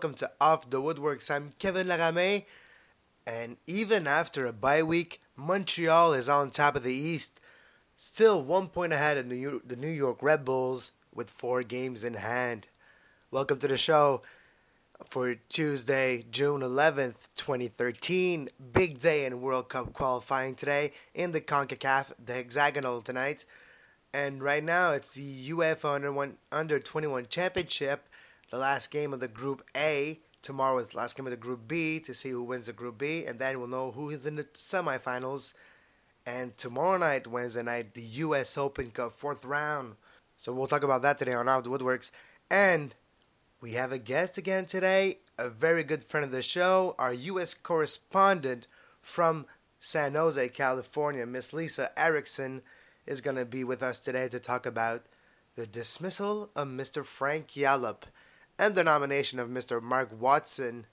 welcome to Off the Woodworkx. I'm Kevin Lagame, and even after a bye week, Montreal is on top of the East, still one point ahead of the New York Red Bulls with four games in hand. Welcome to the show for Tuesday, June 11th, 2013. Big day in World Cup qualifying today in the CONCACAF, the hexagonal tonight. And right now it's the UEFA under one under 21 championship, the last game of the Group A. Tomorrow is the last game of the Group B to see who wins the Group B, and then we'll know who is in the semifinals. And tomorrow night, Wednesday night, the U.S. Open Cup fourth round. So we'll talk about that today on Off the Woodworkx. And we have a guest again today, a very good friend of the show, our U.S. correspondent from San Jose, California, Miss Lisa Erickson, is going to be with us today to talk about the dismissal of Mr. Frank Yallop and the nomination of Mr. Mark Watson.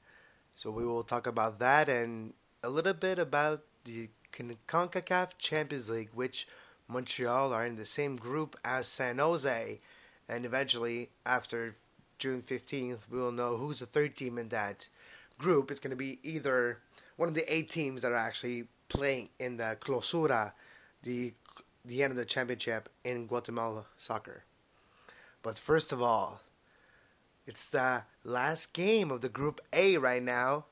So we will talk about that and a little bit about the CONCACAF Champions League, which Montreal are in the same group as San Jose. And eventually, after June 15th, we will know who's the third team in that group. It's going to be either one of the eight teams that are actually playing in the Clausura, the, the end of the championship in Guatemala soccer. But first of all, it's the last game of the Group A right now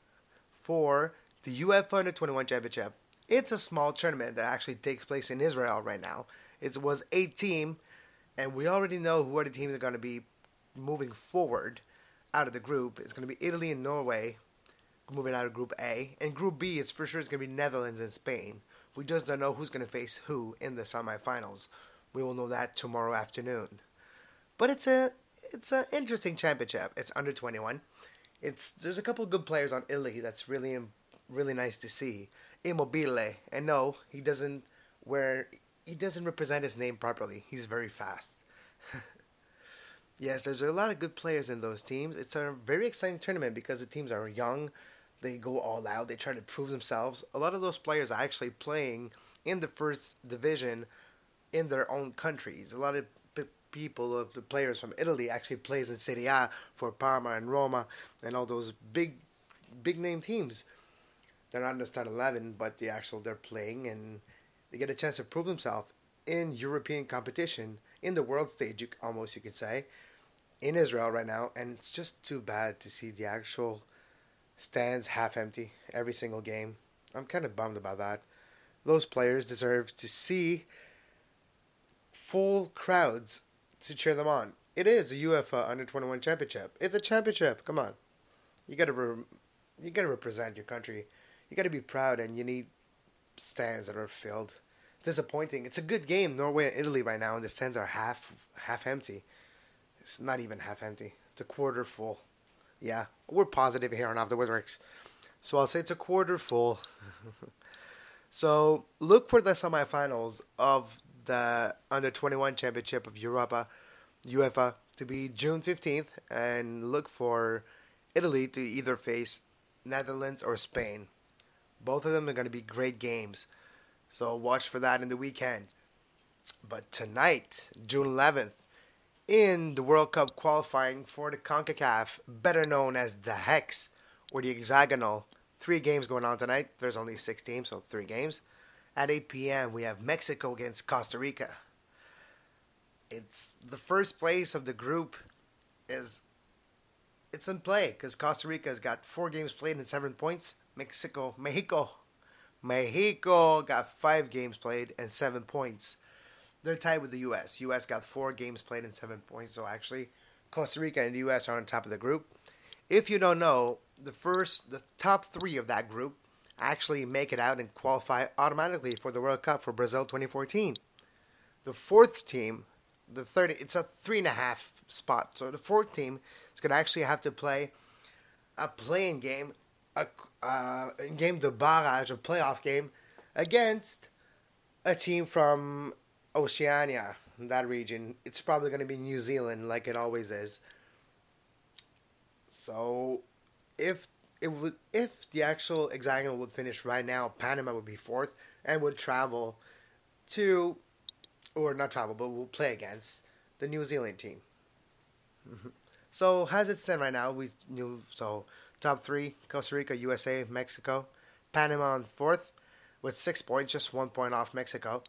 for the UEFA Under 21 Championship. It's a small tournament that actually takes place in Israel right now. It was eight team, and we already know who are the teams are going to be moving forward out of the group. It's going to be Italy and Norway moving out of Group A, and Group B is for sure it's going to be Netherlands and Spain. We just don't know who's going to face who in the semifinals. We will know that tomorrow afternoon. But it's a it's an interesting championship. It's under 21. It's there's a couple good players on Italy that's really really nice to see. Immobile, and no, he doesn't wear he doesn't represent his name properly. He's very fast. yes, there's a lot of good players in those teams. It's a very exciting tournament because the teams are young. They go all out. They try to prove themselves. A lot of those players are actually playing in the first division in their own countries. A lot of people of the players from Italy actually plays in Serie A for Parma and Roma and all those big big name teams. They're not in the start eleven, but the actual they're playing and they get a chance to prove themselves in European competition in the world stage. You, almost you could say in Israel right now, and it's just too bad to see the actual stands half empty every single game. I'm kind of bummed about that. Those players deserve to see full crowds to cheer them on. It is a UEFA Under 21 championship. It's a championship. Come on. You got to re- you got to represent your country. You got to be proud and you need stands that are filled. Disappointing. It's a good game, Norway and Italy right now, and the stands are half half empty. It's not even half empty. It's a quarter full. Yeah, we're positive here on Off the Woodworkx. So I'll say it's a quarter full. so look for the semifinals of the Under 21 Championship of Europa, UEFA, to be June 15th, and look for Italy to either face Netherlands or Spain. Both of them are going to be great games. So watch for that in the weekend. But tonight, June 11th, in the World Cup qualifying for the CONCACAF, better known as the Hex or the Hexagonal. Three games going on tonight. There's only six teams, so three games. At 8 p.m., we have Mexico against Costa Rica. It's the first place of the group is it's in play because Costa Rica has got four games played and seven points. Mexico, Mexico, Mexico got five games played and seven points. They're tied with the U.S. U.S. got four games played and seven points. So actually, Costa Rica and the U.S. are on top of the group. If you don't know, the first, the top three of that group actually make it out and qualify automatically for the World Cup for Brazil 2014. The fourth team, the third, it's a three and a half spot. So the fourth team is going to actually have to play a playing game, a uh, game de barrage, a playoff game against a team from Oceania. that region, it's probably going to be New Zealand, like it always is. So, if it would, if the actual hexagonal would finish right now, Panama would be fourth and would travel to, or not travel, but will play against the New Zealand team. Mm-hmm. So, as it stand right now, we knew so top three: Costa Rica, USA, Mexico, Panama on fourth with six points, just one point off Mexico.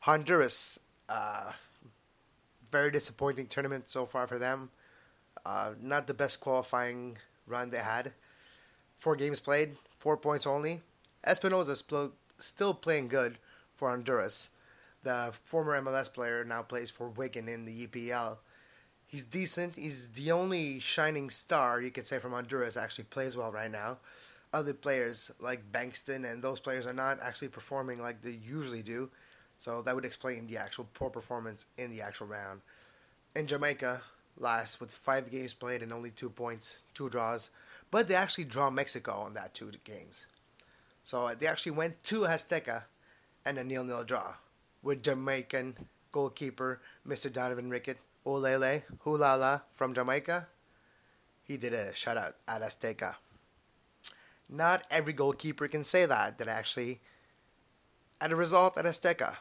Honduras, uh, very disappointing tournament so far for them. Uh, not the best qualifying run they had. Four games played, four points only. Espinoza is still playing good for Honduras. The former MLS player now plays for Wigan in the EPL. He's decent. He's the only shining star you could say from Honduras. Actually plays well right now. Other players like Bengtson and those players are not actually performing like they usually do. So that would explain the actual poor performance in the actual round. In Jamaica, last with five games played and only two points, two draws, but they actually draw Mexico on that two games. So uh, they actually went to Azteca and a nil-nil draw with Jamaican goalkeeper Mr. Donovan Rickett, Olele Hulala from Jamaica. He did a shutout at Azteca. Not every goalkeeper can say that, that actually at a result at Azteca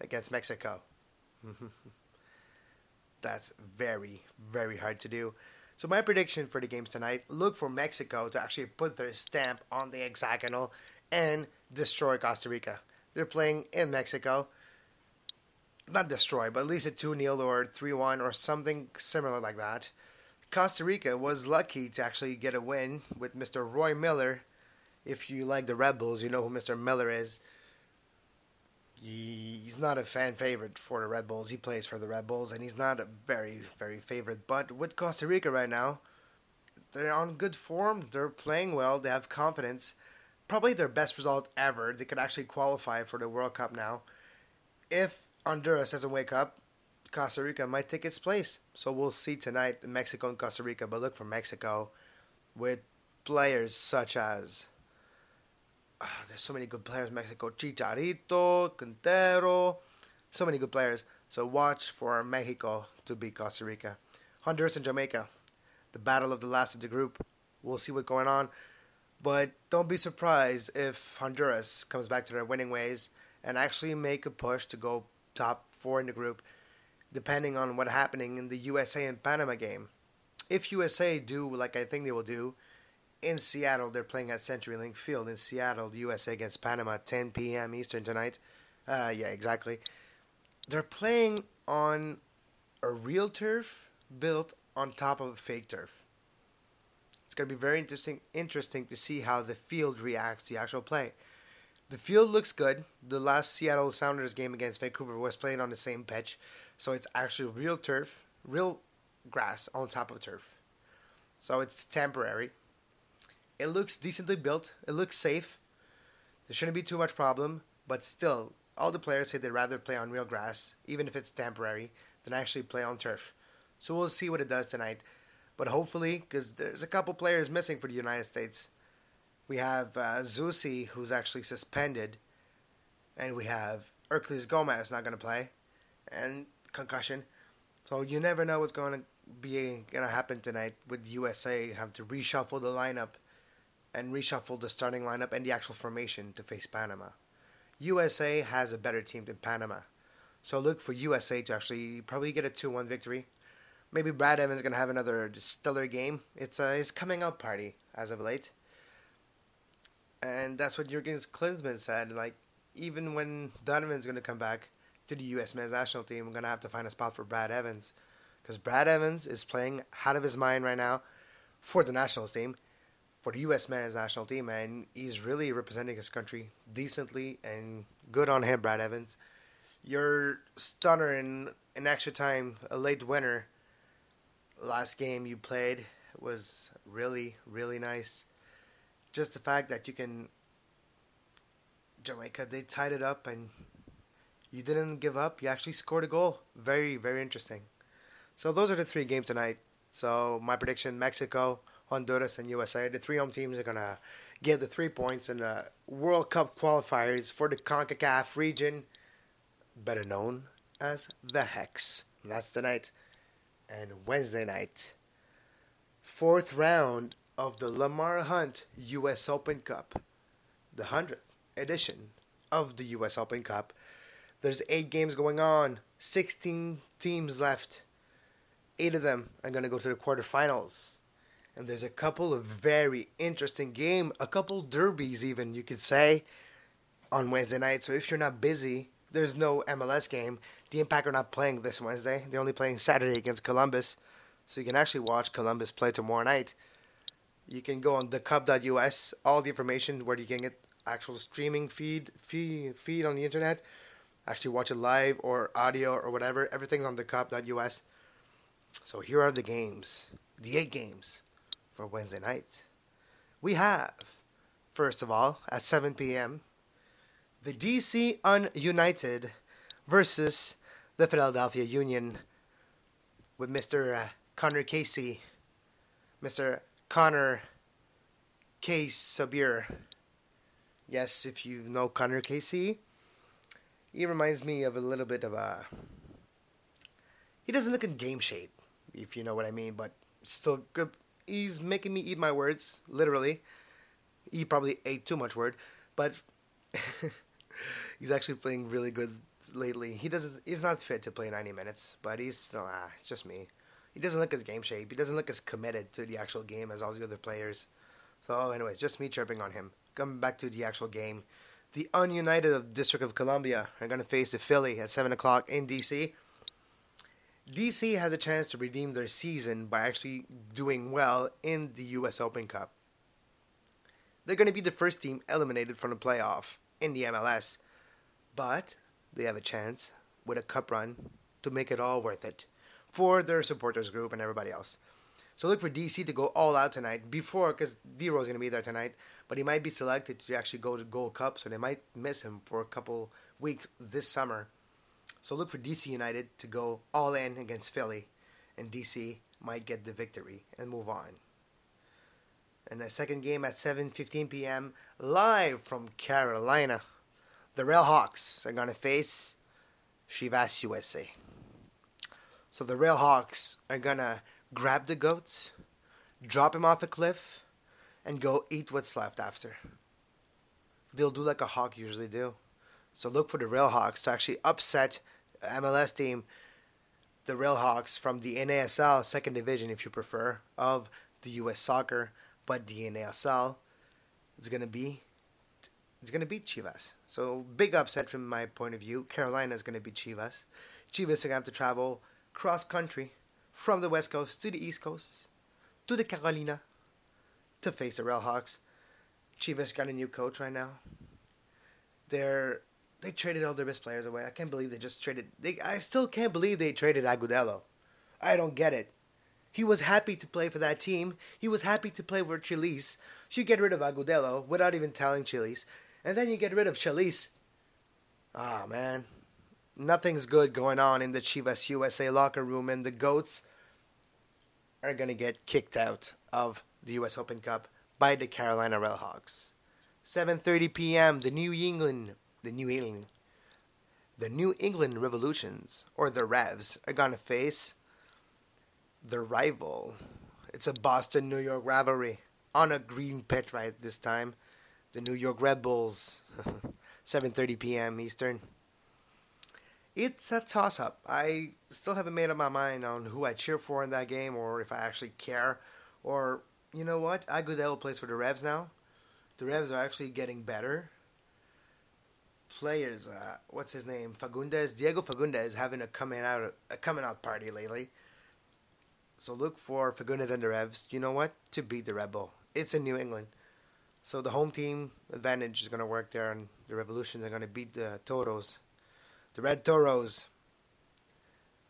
against Mexico. That's very, very hard to do. So my prediction for the games tonight: look for Mexico to actually put their stamp on the hexagonal and destroy Costa Rica. They're playing in Mexico. Not destroy, but at least a 2 0 or 3 1 or something similar like that. Costa Rica was lucky to actually get a win with Mr. Roy Miller. If you like the Red Bulls, you know who Mr. Miller is he's not a fan favorite for the Red Bulls. He plays for the Red Bulls, and he's not a very, very favorite. But with Costa Rica right now, they're on good form. They're playing well. They have confidence. Probably their best result ever. They could actually qualify for the World Cup now. If Honduras doesn't wake up, Costa Rica might take its place. So we'll see tonight Mexico and Costa Rica. But look for Mexico with players such as ah, there's so many good players in Mexico. Chicharito, Quintero, so many good players. So watch for Mexico to beat Costa Rica. Honduras and Jamaica, the battle of the last of the group. We'll see what's going on. But don't be surprised if Honduras comes back to their winning ways and actually make a push to go top four in the group, depending on what's happening in the USA and Panama game. If USA do like I think they will do, in Seattle. They're playing at CenturyLink Field in Seattle, USA against Panama, 10 p.m. Eastern tonight. Uh, yeah, exactly. They're playing on a real turf built on top of a fake turf. It's going to be very interesting interesting to see how the field reacts to the actual play. The field looks good. The last Seattle Sounders game against Vancouver was played on the same pitch, so it's actually real turf, real grass on top of turf. So it's temporary. It looks decently built. It looks safe. There shouldn't be too much problem, but still, all the players say they'd rather play on real grass, even if it's temporary, than actually play on turf. So we'll see what it does tonight. But hopefully, because there's a couple players missing for the United States. We have uh, Zusi, who's actually suspended, and we have Herculez Gomez not going to play, and concussion. So you never know what's going to be going to happen tonight with USA. Have to reshuffle the lineup and reshuffle the starting lineup and the actual formation to face Panama. USA has a better team than Panama. So look for USA to actually probably get a 2 1 victory. Maybe Brad Evans is going to have another stellar game. It's uh, his coming out party as of late. And that's what Jurgen Klinsmann said. Like, even when Donovan's going to come back to the U.S. men's national team, we're going to have to find a spot for Brad Evans. Because Brad Evans is playing out of his mind right now for the national team for the U.S. men's national team, and he's really representing his country decently and good on him, Brad Evans. Your stunner in in extra time, a late winner. Last game you played was really really nice. Just the fact that you can Jamaica they tied it up and you didn't give up. You actually scored a goal. Very very interesting. So those are the three games tonight. So my prediction: Mexico Honduras, and USA. The three home teams are going to get the three points in the World Cup qualifiers for the CONCACAF region, better known as the Hex. That's tonight. And Wednesday night, fourth round of the Lamar Hunt U.S. Open Cup, the 100th edition of the U.S. Open Cup. There's eight games going on, 16 teams left. Eight of them are going to go to the quarterfinals. And there's a couple of very interesting game, a couple derbies even you could say on Wednesday night. So if you're not busy, there's no MLS game. The Impact are not playing this Wednesday. They're only playing Saturday against Columbus. So you can actually watch Columbus play tomorrow night. You can go on thecup.us, all the information where you can get actual streaming feed feed feed on the internet. Actually watch it live or audio or whatever. Everything's on thecup.us. So here are the games. The eight games for Wednesday night. We have, first of all, at 7 p.m., the DC United versus the Philadelphia Union with Mr. Uh, Conor Casey, Mr. Connor Case Sabir. Yes, if you know Conor Casey, he reminds me of a little bit of a. He doesn't look in game shape, if you know what I mean, but still good. He's making me eat my words, literally. He probably ate too much word, but he's actually playing really good lately. He doesn't. He's not fit to play 90 minutes, but he's ah, it's just me. He doesn't look as game shape. He doesn't look as committed to the actual game as all the other players. So, anyways, just me chirping on him. Coming back to the actual game, the Ununited of District of Columbia are going to face the Philly at 7 o'clock in DC. DC has a chance to redeem their season by actually doing well in the US Open Cup. They're going to be the first team eliminated from the playoff in the MLS, but they have a chance with a cup run to make it all worth it for their supporters group and everybody else. So look for DC to go all out tonight before, because D Rose going to be there tonight, but he might be selected to actually go to Gold Cup, so they might miss him for a couple weeks this summer. So look for DC United to go all in against Philly, and DC might get the victory and move on. And the second game at 7:15 p.m. live from Carolina, the Rail Hawks are gonna face Chivas USA. So the Rail Hawks are gonna grab the goats, drop him off a cliff, and go eat what's left after. They'll do like a hawk usually do. So look for the Railhawks to actually upset MLS team, the Railhawks from the NASL second division, if you prefer, of the U.S. Soccer, but the NASL is gonna be it's gonna beat Chivas. So big upset from my point of view. Carolina is gonna beat Chivas. Chivas are gonna have to travel cross country from the west coast to the east coast to the Carolina to face the Railhawks. Chivas got a new coach right now. They're they traded all their best players away. I can't believe they just traded. They, I still can't believe they traded Agudelo. I don't get it. He was happy to play for that team. He was happy to play for Chelís. So you get rid of Agudelo without even telling Chelís. And then you get rid of Chelís. Ah, oh, man. Nothing's good going on in the Chivas USA locker room, and the GOATs are going to get kicked out of the US Open Cup by the Carolina Railhawks. 7:30 p.m. the New England the New England the New England Revolutions or the Revs are going to face the rival. It's a Boston New York rivalry on a green pitch right this time. The New York Red Bulls 7:30 p.m. Eastern. It's a toss up. I still haven't made up my mind on who I cheer for in that game or if I actually care or you know what? I go to Agudelo plays for the Revs now. The Revs are actually getting better. Players, uh, what's his name? Fagundez. Diego Fagundez having a coming out a coming out party lately. So look for Fagundez and the Revs. You know what? To beat the Red Bull. It's in New England. So the home team advantage is going to work there, and the Revolutions are going to beat the Toros. The Red Toros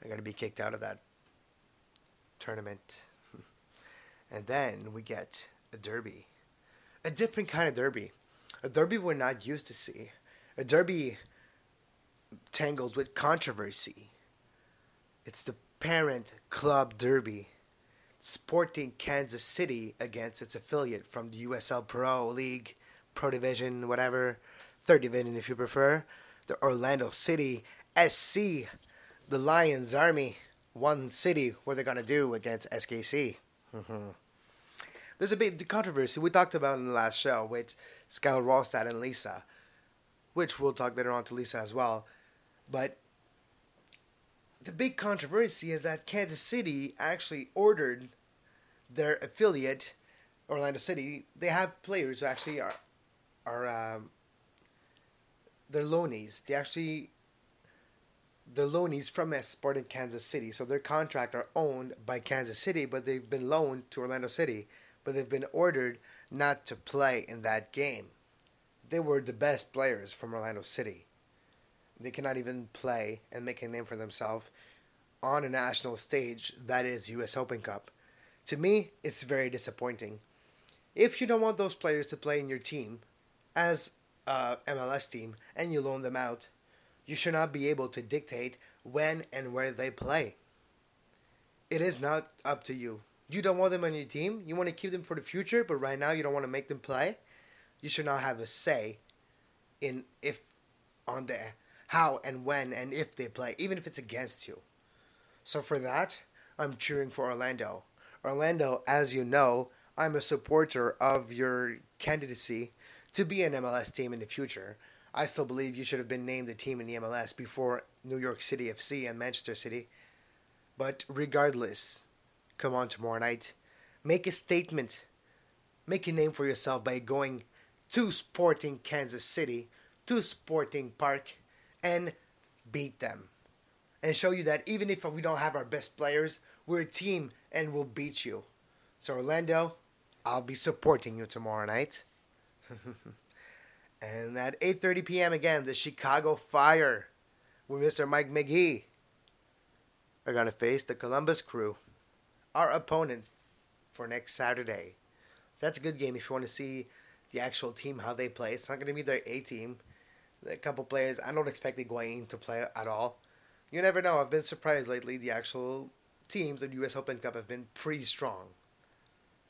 are going to be kicked out of that tournament. And then we get a derby. A different kind of derby. A derby we're not used to see. A derby tangled with controversy. It's the parent club derby. Sporting Kansas City against its affiliate from the USL Pro League, Pro Division, whatever, third division if you prefer, the Orlando City SC the Lions Army, one city, what they're gonna do against SKC. Mm-hmm. There's a big controversy we talked about in the last show with Skylar Wallstad and Lisa, which we'll talk later on to Lisa as well. But the big controversy is that Kansas City actually ordered their affiliate, Orlando City. They have players who actually are are um, they're loanies. They actually they're loanies from Sporting Kansas City, so their contract are owned by Kansas City, but they've been loaned to Orlando City but they've been ordered not to play in that game. They were the best players from Orlando City. They cannot even play and make a name for themselves on a national stage that is US Open Cup. To me, it's very disappointing. If you don't want those players to play in your team as a MLS team and you loan them out, you should not be able to dictate when and where they play. It is not up to you you don't want them on your team. You want to keep them for the future, but right now you don't want to make them play. You should not have a say in if on the how and when and if they play, even if it's against you. So for that, I'm cheering for Orlando. Orlando, as you know, I'm a supporter of your candidacy to be an MLS team in the future. I still believe you should have been named a team in the MLS before New York City FC and Manchester City. But regardless, come on tomorrow night. Make a statement. Make a name for yourself by going to Sporting Kansas City, to Sporting Park, and beat them. And show you that even if we don't have our best players, we're a team and we'll beat you. So, Orlando, I'll be supporting you tomorrow night. and at 8:30 p.m. again, the Chicago Fire with Mr. Mike Magee are going to face the Columbus Crew our opponent for next Saturday. That's a good game if you want to see the actual team how they play. It's not going to be their A team. A couple players I don't expect Higuain to play at all. You never know. I've been surprised lately. The actual teams of the U.S. Open Cup have been pretty strong.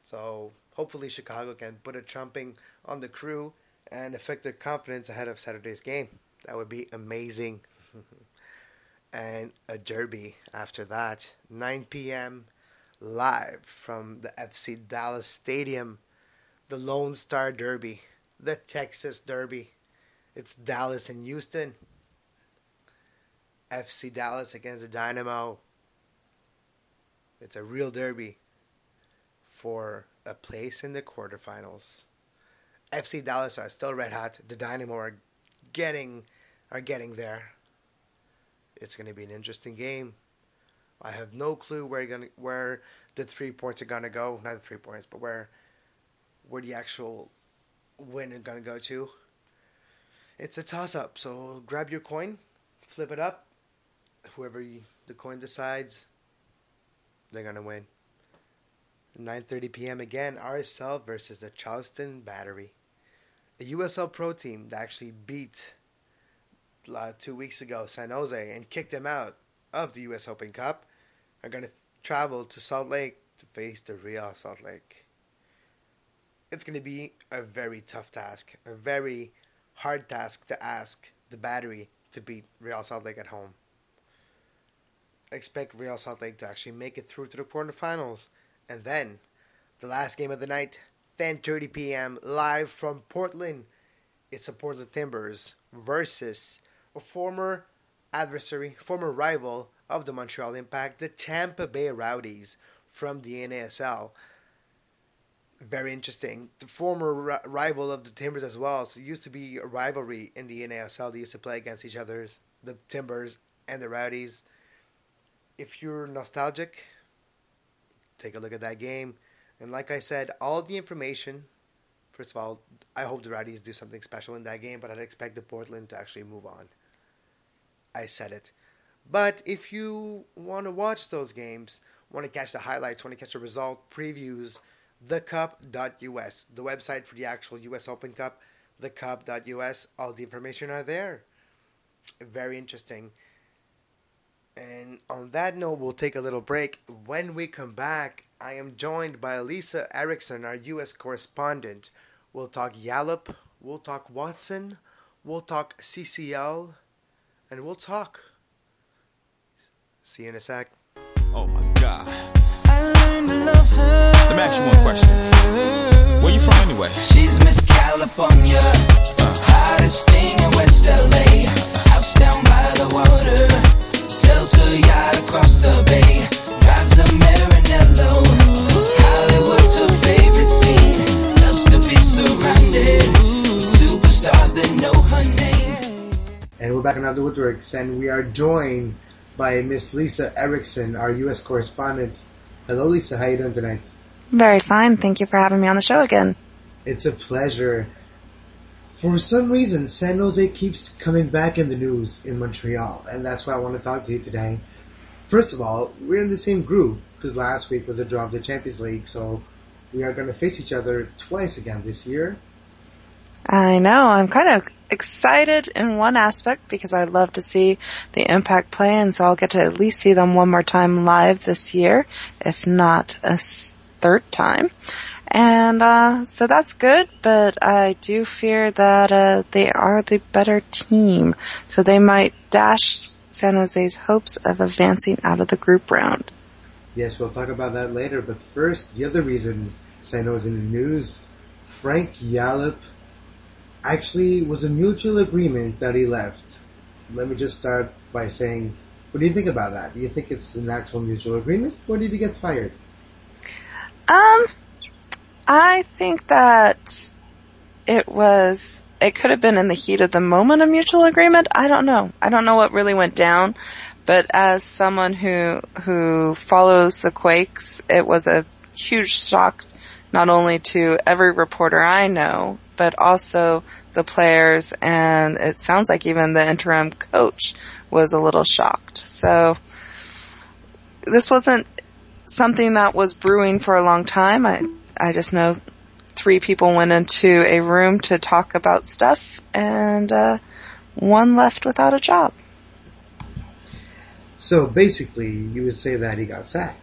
So hopefully Chicago can put a trumping on the crew and affect their confidence ahead of Saturday's game. That would be amazing. and a derby after that, 9 p.m live from the FC Dallas Stadium, the Lone Star Derby, the Texas Derby. It's Dallas and Houston. FC Dallas against the Dynamo. It's a real derby for a place in the quarterfinals. FC Dallas are still red hot. The Dynamo are getting are getting there. It's going to be an interesting game. I have no clue where gonna where the three points are gonna go. Not the three points, but where where the actual win is gonna go to. It's a toss up. So grab your coin, flip it up. Whoever you, the coin decides, they're gonna win. 9:30 p.m. again. RSL versus the Charleston Battery, a USL Pro team that actually beat uh, two weeks ago San Jose and kicked them out of the U.S. Open Cup are to travel to Salt Lake to face the Real Salt Lake. It's going to be a very tough task, a very hard task to ask the battery to beat Real Salt Lake at home. expect Real Salt Lake to actually make it through to the quarterfinals. And then, the last game of the night, 10:30 p.m. live from Portland. It's the Portland Timbers versus a former adversary, former rival of the Montreal Impact, the Tampa Bay Rowdies from the NASL. Very interesting. The former rival of the Timbers as well. So it used to be a rivalry in the NASL. They used to play against each other, the Timbers and the Rowdies. If you're nostalgic, take a look at that game. And like I said, all the information. First of all, I hope the Rowdies do something special in that game, but I'd expect the Portland to actually move on. I said it. But if you want to watch those games, want to catch the highlights, want to catch the result previews, thecup.us, the website for the actual US Open Cup, thecup.us, all the information are there. Very interesting. And on that note, we'll take a little break. When we come back, I am joined by Lisa Erickson, our US correspondent. We'll talk Yallop, we'll talk Watson, we'll talk CCL, and we'll talk See you in a sec. Oh my God. Let me ask you one question. Where you from anyway? She's Miss California, hottest thing in West LA. House down by the water, sells her yacht across the bay. Drives a Maranello. Hollywood's her favorite scene. Loves to be surrounded with superstars that know her name. And we're back on After Woodworkx, and we are joined by Miss Lisa Erickson, our U.S. correspondent. Hello, Lisa. How you doing tonight? Very fine. Thank you for having me on the show again. It's a pleasure. For some reason, San Jose keeps coming back in the news in Montreal, and that's why I want to talk to you today. First of all, we're in the same group because last week was the draw of the Champions League, so we are going to face each other twice again this year. I know. I'm kind of excited in one aspect because I love to see the Impact play, and so I'll get to at least see them one more time live this year, if not a third time. And uh, so that's good, but I do fear that uh, they are the better team, so they might dash San Jose's hopes of advancing out of the group round. Yes, we'll talk about that later, but first, the other reason San Jose in the news, Frank Yallop actually was a mutual agreement that he left. Let me just start by saying, what do you think about that? Do you think it's an actual mutual agreement, or did he get fired? Um, I think that it was, it could have been in the heat of the moment a mutual agreement. I don't know. I don't know what really went down, but as someone who, who follows the Quakes, it was a huge shock not only to every reporter I know, but also the players and it sounds like even the interim coach was a little shocked. So this wasn't something that was brewing for a long time. I, I just know three people went into a room to talk about stuff and, uh, one left without a job. So basically, you would say that he got sacked.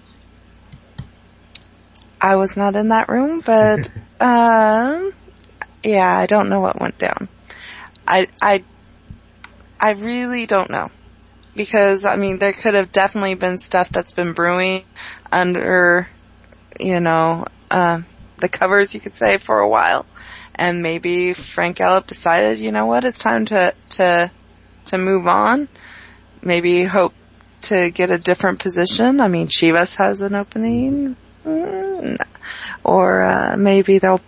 I was not in that room, but, um, yeah, I don't know what went down. I, I, I really don't know. Because, I mean, there could have definitely been stuff that's been brewing under, you know, uh, the covers, you could say, for a while. And maybe Frank Yallop decided, you know what, it's time to, to, to move on. Maybe hope to get a different position. I mean, Chivas has an opening. Or, uh, maybe they'll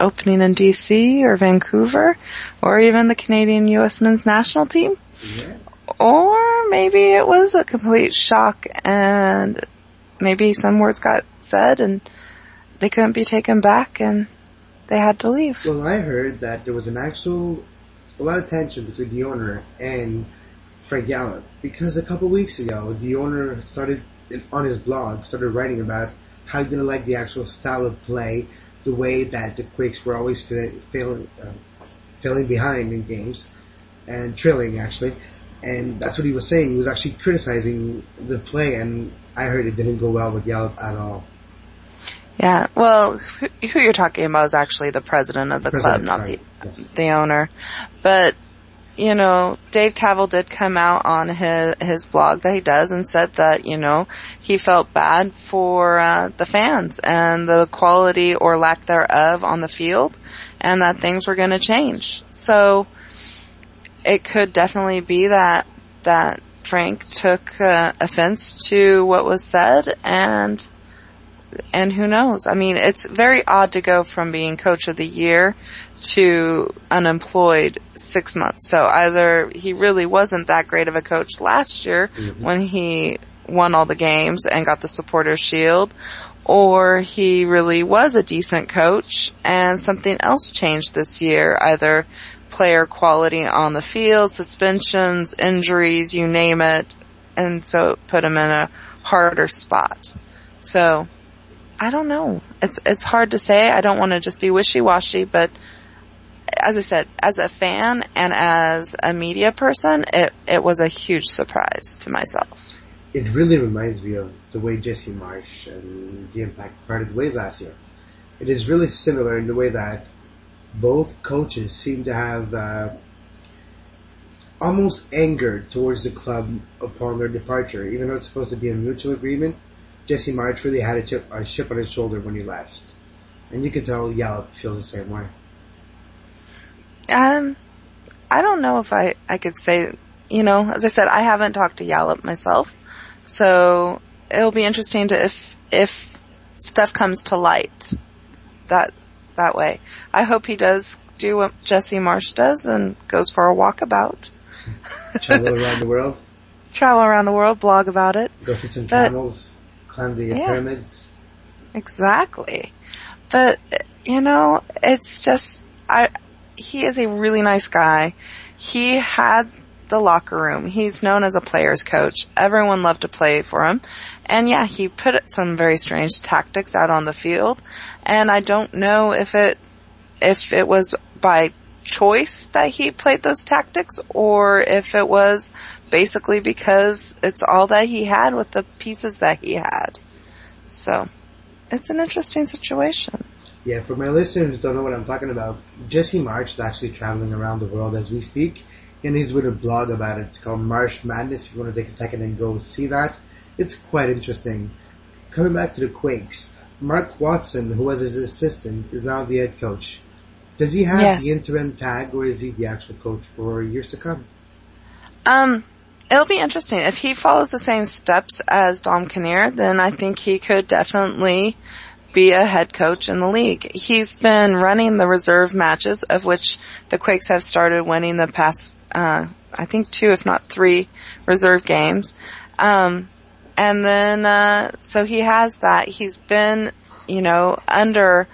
opening in DC or Vancouver or even the Canadian US men's national team. Yeah. Or maybe it was a complete shock and maybe some words got said and they couldn't be taken back and they had to leave. Well, I heard that there was an actual, a lot of tension between the owner and Frank Yallop because a couple weeks ago, the owner started on his blog started writing about how he didn't like the actual style of play, the way that the Quakes were always fa- failing, uh, failing behind in games and trailing actually, and that's what he was saying. He was actually criticizing the play, and I heard it didn't go well with Yallop at all. Yeah, well, who, who you're talking about is actually the president of the President, club, not sorry. the Yes. the owner. But you know, Dave Kaval did come out on his his blog that he does and said that you know he felt bad for uh, the fans and the quality or lack thereof on the field, and that things were going to change. So it could definitely be that that Frank took uh, offense to what was said and and who knows? I mean, it's very odd to go from being coach of the year to unemployed six months. So either he really wasn't that great of a coach last year when he won all the games and got the supporter shield, or he really was a decent coach and something else changed this year, either player quality on the field, suspensions, injuries, you name it, and so it put him in a harder spot. So, I don't know. It's it's hard to say. I don't want to just be wishy-washy, but as I said, as a fan and as a media person, it it was a huge surprise to myself. it really reminds me of the way Jesse Marsch and the Impact parted ways last year. It is really similar in the way that both coaches seem to have uh, almost angered towards the club upon their departure, even though it's supposed to be a mutual agreement. Jesse Marsch really had a chip, a chip on his shoulder when he left, and you can tell Yallop feels the same way. Um, I don't know if I, I could say, you know, as I said, I haven't talked to Yallop myself, so it'll be interesting to if, if stuff comes to light that, that way. I hope he does do what Jesse Marsch does and goes for a walkabout. Travel around the world, Travel around the world, blog about it. go see some But- camels, climb the Yeah. pyramids. Exactly. But, you know, it's just, I, he is a really nice guy. He had the locker room. He's known as a player's coach. Everyone loved to play for him. And yeah, he put some very strange tactics out on the field. And I don't know if it, if it was by choice that he played those tactics or if it was basically because it's all that he had with the pieces that he had. So, it's an interesting situation. Yeah, for my listeners who don't know what I'm talking about, Jesse Marsch is actually traveling around the world as we speak, and he's with a blog about it. It's called Marsch Madness. If you want to take a second and go see that, it's quite interesting. Coming back to the Quakes, Mark Watson, who was his assistant, is now the head coach. Does he have Yes. the interim tag, or is he the actual coach for years to come? Um, it'll be interesting. If he follows the same steps as Dom Kinnear, then I think he could definitely be a head coach in the league. He's been running the reserve matches, of which the Quakes have started winning the past, uh, I think two, if not three reserve games. Um, and then, uh, so he has that. He's been, you know, under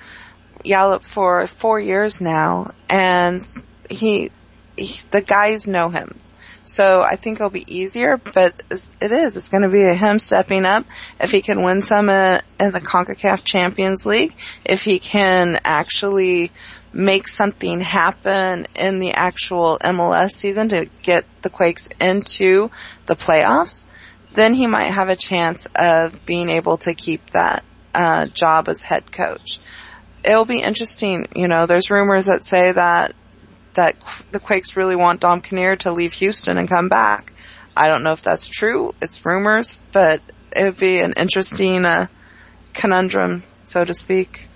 Yallop for four years now, and he, he the guys know him. So I think it'll be easier, but it's- it is. Going to be him stepping up. If he can win some uh, in the CONCACAF Champions League, if he can actually make something happen in the actual MLS season to get the Quakes into the playoffs, then he might have a chance of being able to keep that uh, job as head coach. It'll be interesting. You know, there's rumors that say that that the Quakes really want Dom Kinnear to leave Houston and come back. I don't know if that's true. It's rumors, but it would be an interesting uh, conundrum, so to speak.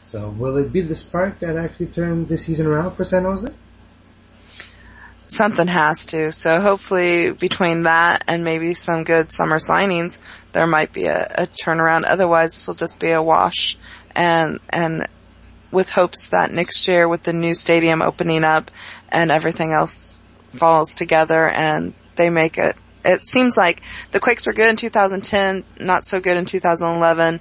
So, will it be the spark that actually turned the season around for San Jose? Something has to. So hopefully between that and maybe some good summer signings, there might be a, a turnaround. Otherwise, this will just be a wash. And and with hopes that next year, with the new stadium opening up and everything else falls together, and they make it. It seems like the Quakes were good in 2010, not so good in 2011,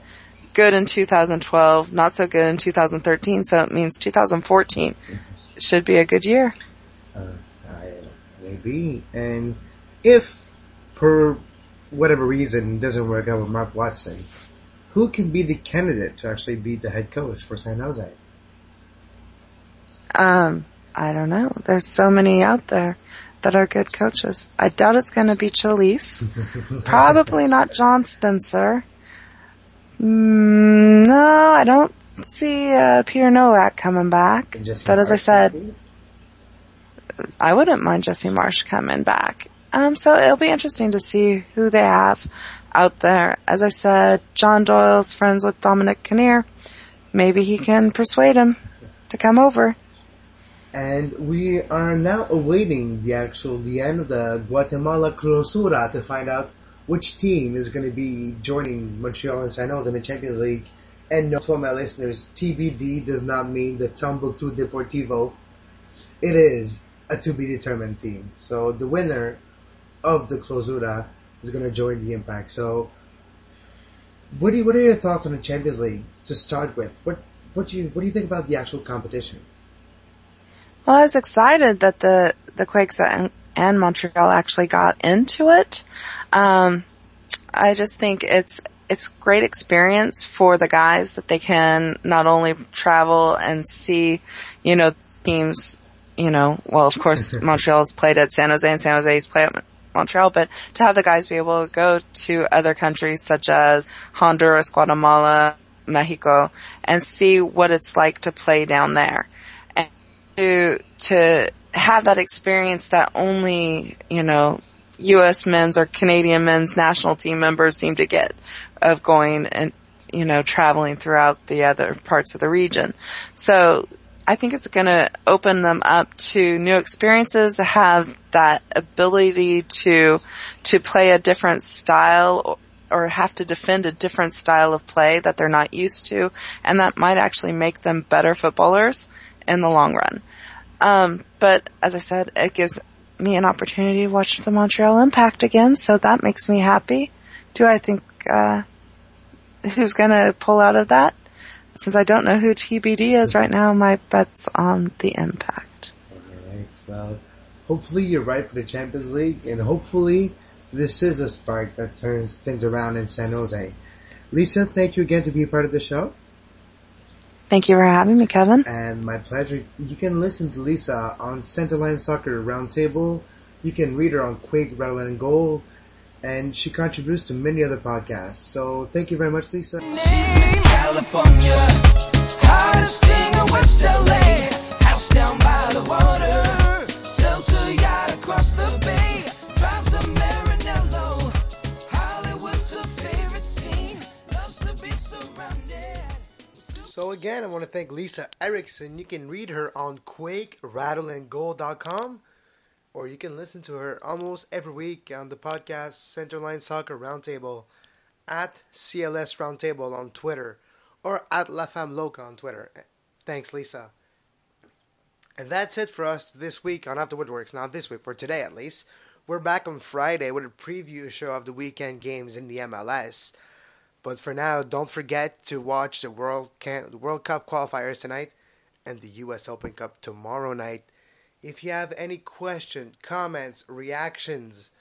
good in 2012, not so good in 2013. So it means 2014 should be a good year. Uh, maybe. And if, per whatever reason, doesn't work out with Mark Watson, who can be the candidate to actually be the head coach for San Jose? Um, I don't know. There's so many out there that are good coaches. I doubt it's going to be Chelís. Probably not John Spencer. Mm, no, I don't see uh, Peter Nowak coming back. But as I said? I wouldn't mind Jesse Marsch coming back. Um, so it'll be interesting to see who they have out there. As I said, John Doyle's friends with Dominic Kinnear. Maybe he can persuade him to come over. And we are now awaiting the actual the end of the Guatemala Clausura to find out which team is going to be joining Montreal and San Jose in the Champions League. And note to my listeners, TBD does not mean the Timbuktu Deportivo. It is a to be determined team. So the winner of the Clausura is going to join the Impact. So, what what are your thoughts on the Champions League to start with? What what do you what do you think about the actual competition? Well, I was excited that the the Quakes and, and Montreal actually got into it. Um, I just think it's it's great experience for the guys that they can not only travel and see, you know, teams. You know, well, of course, Montreal's played at San Jose and San Jose's played at Montreal, but to have the guys be able to go to other countries such as Honduras, Guatemala, Mexico, and see what it's like to play down there to to have that experience that only, you know, U.S. men's or Canadian men's national team members seem to get of going and, you know, traveling throughout the other parts of the region. So I think it's going to open them up to new experiences, have that ability to, to play a different style or have to defend a different style of play that they're not used to. And that might actually make them better footballers in the long run. Um, but as I said, it gives me an opportunity to watch the Montreal Impact again, so that makes me happy. Do I think, uh, who's gonna pull out of that? Since I don't know who TBD is right now, my bet's on the Impact. Alright, well, hopefully you're right for the Champions League, and hopefully this is a spark that turns things around in San Jose. Lisa, thank you again to be a part of the show. Thank you for having me, Kevin. And my pleasure. You can listen to Lisa on Centerline Soccer Roundtable. You can read her on Quake, Rattle and Goal. And she contributes to many other podcasts. So thank you very much, Lisa. She's Miss California, hottest thing in West LA. House down by the water, sells her yacht across the bay, So again, I want to thank Lisa Erickson. You can read her on QuakeRattleandGoal.com or you can listen to her almost every week on the podcast Centerline Soccer Roundtable at CLS Roundtable on Twitter or at La Femme Loca on Twitter. Thanks, Lisa. And that's it for us this week on Off the Woodworkx. Not this week, for today at least. We're back on Friday with a preview show of the weekend games in the MLS. But for now, don't forget to watch the World Ca- the World Cup qualifiers tonight and the US Open Cup tomorrow night. If you have any question, comments, reactions,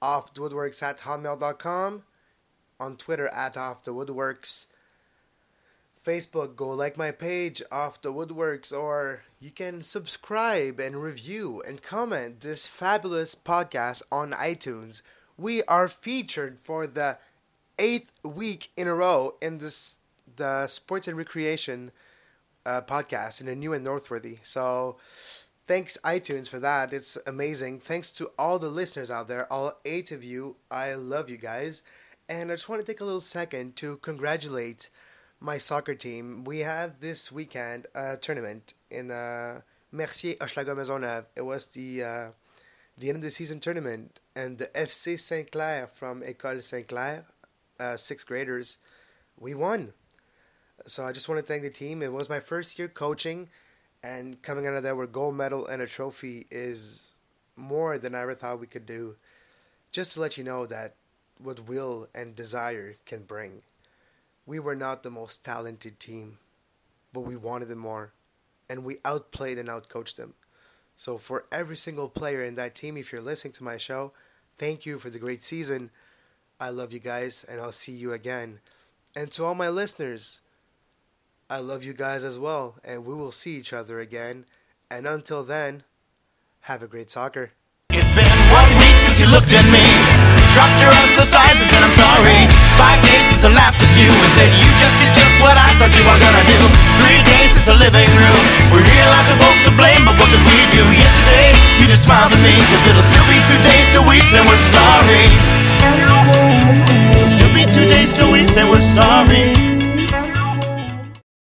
off the woodworkx at hotmail.com, on Twitter at off the woodworkx, Facebook, go like my page, Off the Woodworkx, or you can subscribe and review and comment this fabulous podcast on iTunes. We are featured for the eighth week in a row in this the Sports and Recreation uh, podcast in the new and Noteworthy. So thanks iTunes for that. It's amazing. Thanks to all the listeners out there, all eight of you. I love you guys. And I just want to take a little second to congratulate my soccer team. We had this weekend a tournament in uh, Mercier Hochelaga Maisonneuve. It was the uh, the end of the season tournament, and the FC Saint Clair from École Saint Clair, uh, sixth graders, we won. So I just want to thank the team. It was my first year coaching, and coming out of there with gold medal and a trophy is more than I ever thought we could do. Just to let you know that what will and desire can bring. We were not the most talented team, but we wanted them more, and we outplayed and outcoached them. So for every single player in that team, if you're listening to my show, thank you for the great season. I love you guys, and I'll see you again. And to all my listeners, I love you guys as well, and we will see each other again. And until then, have a great soccer. It's been one week since you looked at me. Dropped your the sides and said I'm sorry. Five days since I laughed at you and said you just did just what I thought you were gonna do. Three days since the living room. We realized we're both to blame, but what did we do? Yesterday, you just smiled at me, cause it'll still be two days till we say we're sorry. Two days till we say we're sorry.